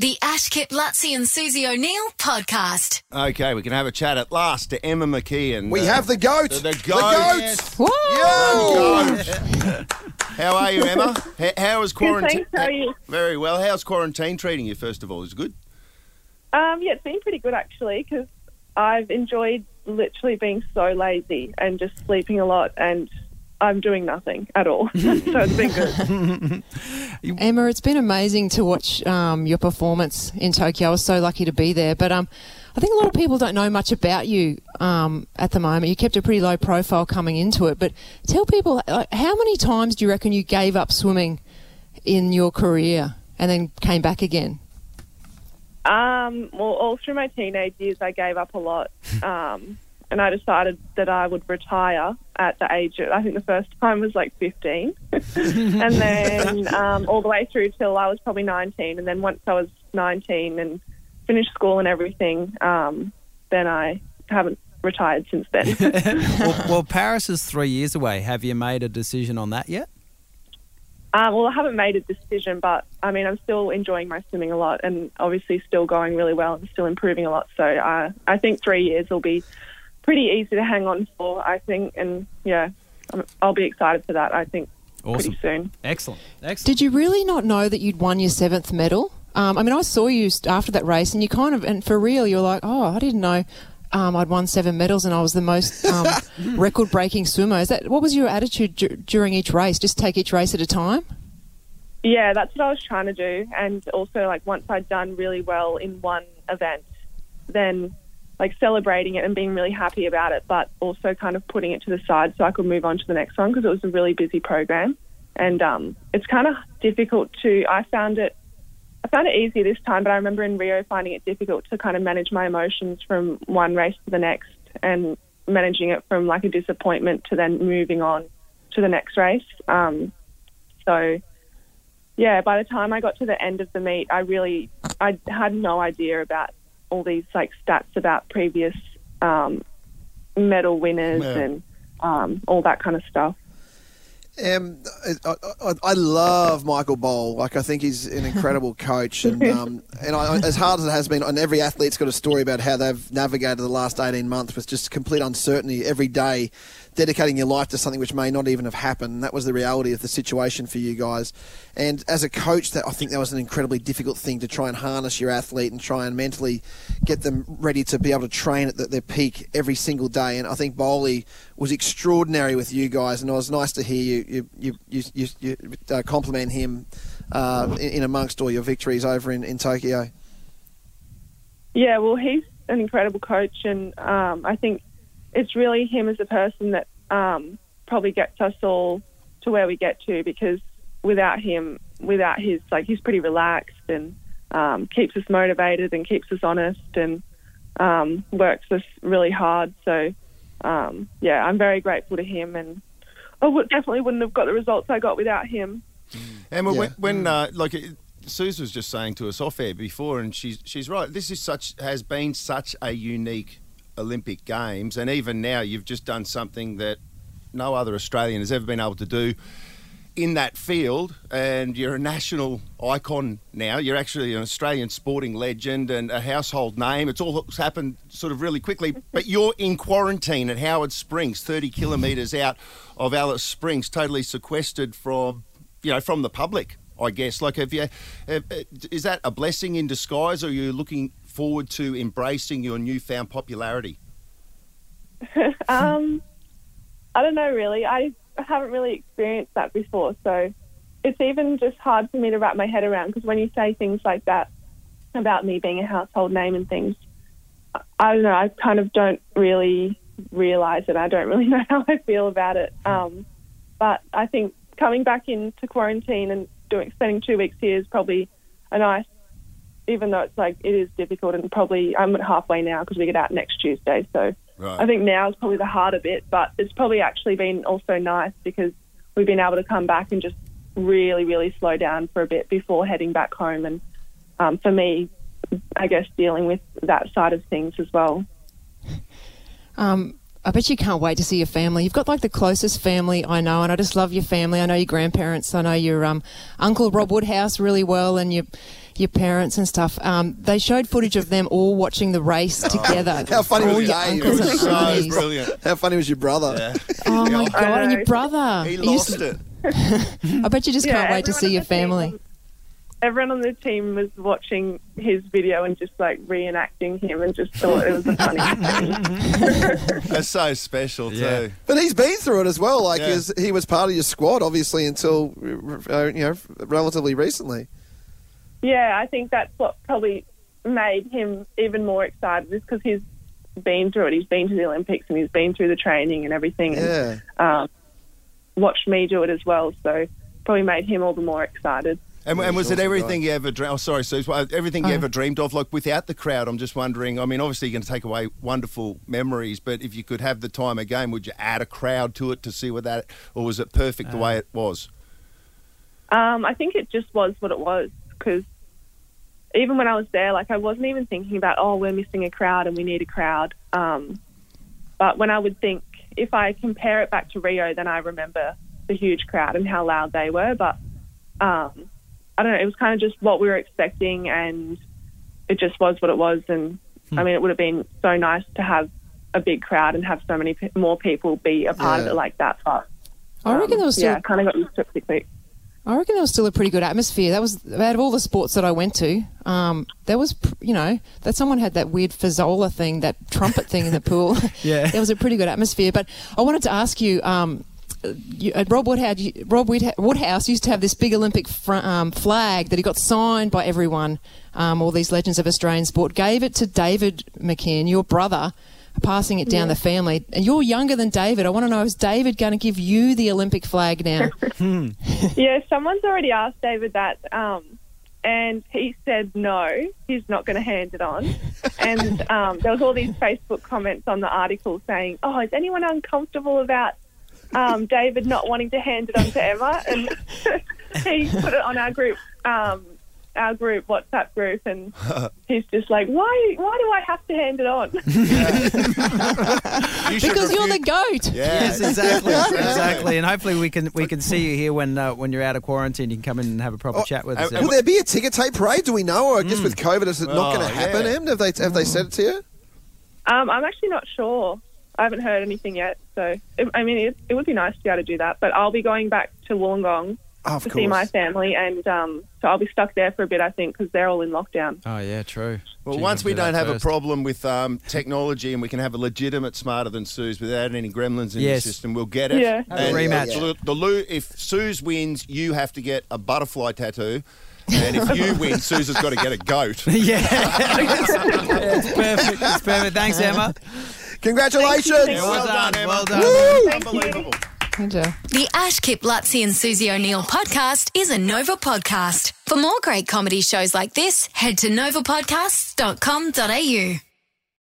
The Ash Kip Luttsy and Susie O'Neill podcast. Okay, we can have a chat at last to Emma McKeon. We uh, have the goat. the, the The goat. goat. The goat. How are you, Emma? How, how is quarantine? thanks. How are you? Very well. How's quarantine treating you? First of all, is it good? Um, yeah, it's been pretty good actually because I've enjoyed literally being so lazy and just sleeping a lot, and I'm doing nothing at all. so it's been good. Emma, it's been amazing to watch um, your performance in Tokyo. I was so lucky to be there. But um, I think a lot of people don't know much about you um, at the moment. You kept a pretty low profile coming into it. But tell people, like, how many times do you reckon you gave up swimming in your career and then came back again? Um, well, all through my teenage years, I gave up a lot, um, and I decided that I would retire at the age of I think the first time was like 15, and then um, all the way through till I was probably 19, and then once I was 19 and finished school and everything, um, then I haven't retired since then. well, well, Paris is three years away. Have you made a decision on that yet? Um, well, I haven't made a decision, but I mean, I'm still enjoying my swimming a lot, and obviously still going really well and still improving a lot. So uh, I think three years will be pretty easy to hang on for. I think, and yeah, I'm- I'll be excited for that. I think Awesome. pretty soon. Excellent. Excellent. Did you really not know that you'd won your seventh medal? Um, I mean, I saw you after that race, and you kind of, and for real, you were like, "Oh, I didn't know um, I'd won seven medals, and I was the most um, record-breaking swimmer." Is that what was your attitude dur- during each race? Just take each race at a time. Yeah, that's what I was trying to do. And also, like, once I'd done really well in one event, then like celebrating it and being really happy about it, but also kind of putting it to the side so I could move on to the next one because it was a really busy program. And um, it's kind of difficult to, I found it, I found it easy this time, but I remember in Rio finding it difficult to kind of manage my emotions from one race to the next and managing it from like a disappointment to then moving on to the next race. Um, so, yeah, by the time I got to the end of the meet, I really I had no idea about all these like stats about previous um, medal winners Yeah. and um, all that kind of stuff. Um, I, I, I love Michael Bohl. Like I think he's an incredible coach, and um, and I, as hard as it has been, and every athlete's got a story about how they've navigated the last eighteen months with just complete uncertainty every day, dedicating your life to something which may not even have happened. That was the reality of the situation for you guys. And as a coach, that I think that was an incredibly difficult thing to try and harness your athlete and try and mentally get them ready to be able to train at their peak every single day. And I think Bowley was extraordinary with you guys, and it was nice to hear you you you you, you, uh, compliment him uh, in, in amongst all your victories over in, in Tokyo. Yeah, well, he's an incredible coach, and um, I think it's really him as a person that um, probably gets us all to where we get to. Because without him, without his like, he's pretty relaxed and um, keeps us motivated and keeps us honest and um, works us really hard. So, um, yeah, I'm very grateful to him, and I would, definitely wouldn't have got the results I got without him. Emma, Yeah. when, when uh, like it- Suze was just saying to us off air before, and she's she's right. This is such has been such a unique Olympic Games, and even now you've just done something that no other Australian has ever been able to do in that field, and you're a national icon now. You're actually an Australian sporting legend and a household name. It's all happened sort of really quickly, but you're in quarantine at Howard Springs, 30 kilometres out of Alice Springs, totally sequestered from, you know, from the public. I guess. Like, have you? Have, is that a blessing in disguise, or are you looking forward to embracing your newfound popularity? um, I don't know really. I haven't really experienced that before, so it's even just hard for me to wrap my head around. Because when you say things like that about me being a household name and things, I- don't know. I kind of don't really realize it. I don't really know how I feel about it. Um, but I think coming back into quarantine and doing spending two weeks here is probably a nice. Even though it's like it is difficult and probably I'm at halfway now because we get out next Tuesday, so Right. I think now is probably the harder bit, but it's probably actually been also nice because we've been able to come back and just really, really slow down for a bit before heading back home. And um, for me, I guess dealing with that side of things as well. Um, I bet you can't wait to see your family. You've got like the closest family I know, and I just love your family. I know your grandparents. I know your um, uncle Rob Woodhouse really well, and your your parents and stuff. Um, they showed footage of them all watching the race together. How funny all was your Dave? uncles and so aunties. brilliant. How funny was your brother? Oh my god! And your brother. He You lost just- it. I bet you just Yeah, can't wait to everyone see on your the family. was- Everyone on the team was watching his video and just like reenacting him and just thought it was a funny thing. That's so special Yeah. too. But he's been through it as well. Like Yeah. his- he was part of your squad, obviously, until uh, you know relatively recently. Yeah, I think that's what probably made him even more excited is because he's been through it. He's been to the Olympics and he's been through the training and everything Yeah. and um, watched me do it as well. So probably made him all the more excited. And, and was it everything you ever dreamed? Oh, sorry, Suze. well, Everything you Oh. ever dreamed of, like without the crowd? I'm just wondering. I mean, obviously, you're going to take away wonderful memories, but if you could have the time again, would you add a crowd to it to see what that, or was it perfect the way it was? Um, I think it just was what it was because even when I was there, like I wasn't even thinking about, oh, we're missing a crowd and we need a crowd. Um, but when I would think, if I compare it back to Rio, then I remember the huge crowd and how loud they were. But um, I don't know, it was kind of just what we were expecting and it just was what it was. And I mean, it would have been so nice to have a big crowd and have so many pe- more people be a part of it like that. But I reckon there was still yeah, kind of got used to it pretty quick. I reckon there was still a pretty good atmosphere. That was out of all the sports that I went to. Um, there was, you know, that someone had that weird fazzola thing, that trumpet thing in the pool. Yeah. there was a pretty good atmosphere. But I wanted to ask you. Um, you, uh, Rob Woodhouse, you, Rob Woodhouse used to have this big Olympic fr- um, flag that he got signed by everyone, um, all these legends of Australian sport. Gave it to David McKeon, your brother, passing it down the family. And you're younger than David. I want to know is David going to give you the Olympic flag now? Yeah, someone's already asked David that, um, and he said no, he's not going to hand it on. And um, there was all these Facebook comments on the article saying, "Oh, is anyone uncomfortable about um, David not wanting to hand it on to Emma?" And he put it on our group, um, our group WhatsApp group, and he's just like, "Why? Why do I have to hand it on?" You should because you're the refute- goat. Yeah. Yes, exactly, exactly. And hopefully we can we can see you here when uh, when you're out of quarantine. You can come in and have a proper Oh, chat with us. and Will there be a ticker tape parade? Do we know? Or I guess with COVID, is it not Oh, going to happen? yeah. Em? Have they have they said it to you? Um, I'm actually not sure. I haven't heard anything yet. So, it, I mean, it, it would be nice to be able to do that. But I'll be going back to Wollongong Oh, of to course. see my family, and um, so I'll be stuck there for a bit, I think, because they're all in lockdown. oh yeah, true. Well, Gee, once we'll do that don't have first. a problem with um, technology and we can have a legitimate smarter than Suze without any gremlins in Yes. the system, we'll get it. Yeah. Have a And rematch. The, the Lou, if Suze wins, you have to get a butterfly tattoo. And if you win, Suze has got to get a goat. yeah. it's perfect. It's perfect. Thanks, Emma. Congratulations! Thank you. Well, done. Emma. Well done. Woo! Unbelievable. The Ash Kip Luttsy and Susie O'Neill podcast is a Nova podcast. For more great comedy shows like this, head to novapodcasts.com.au.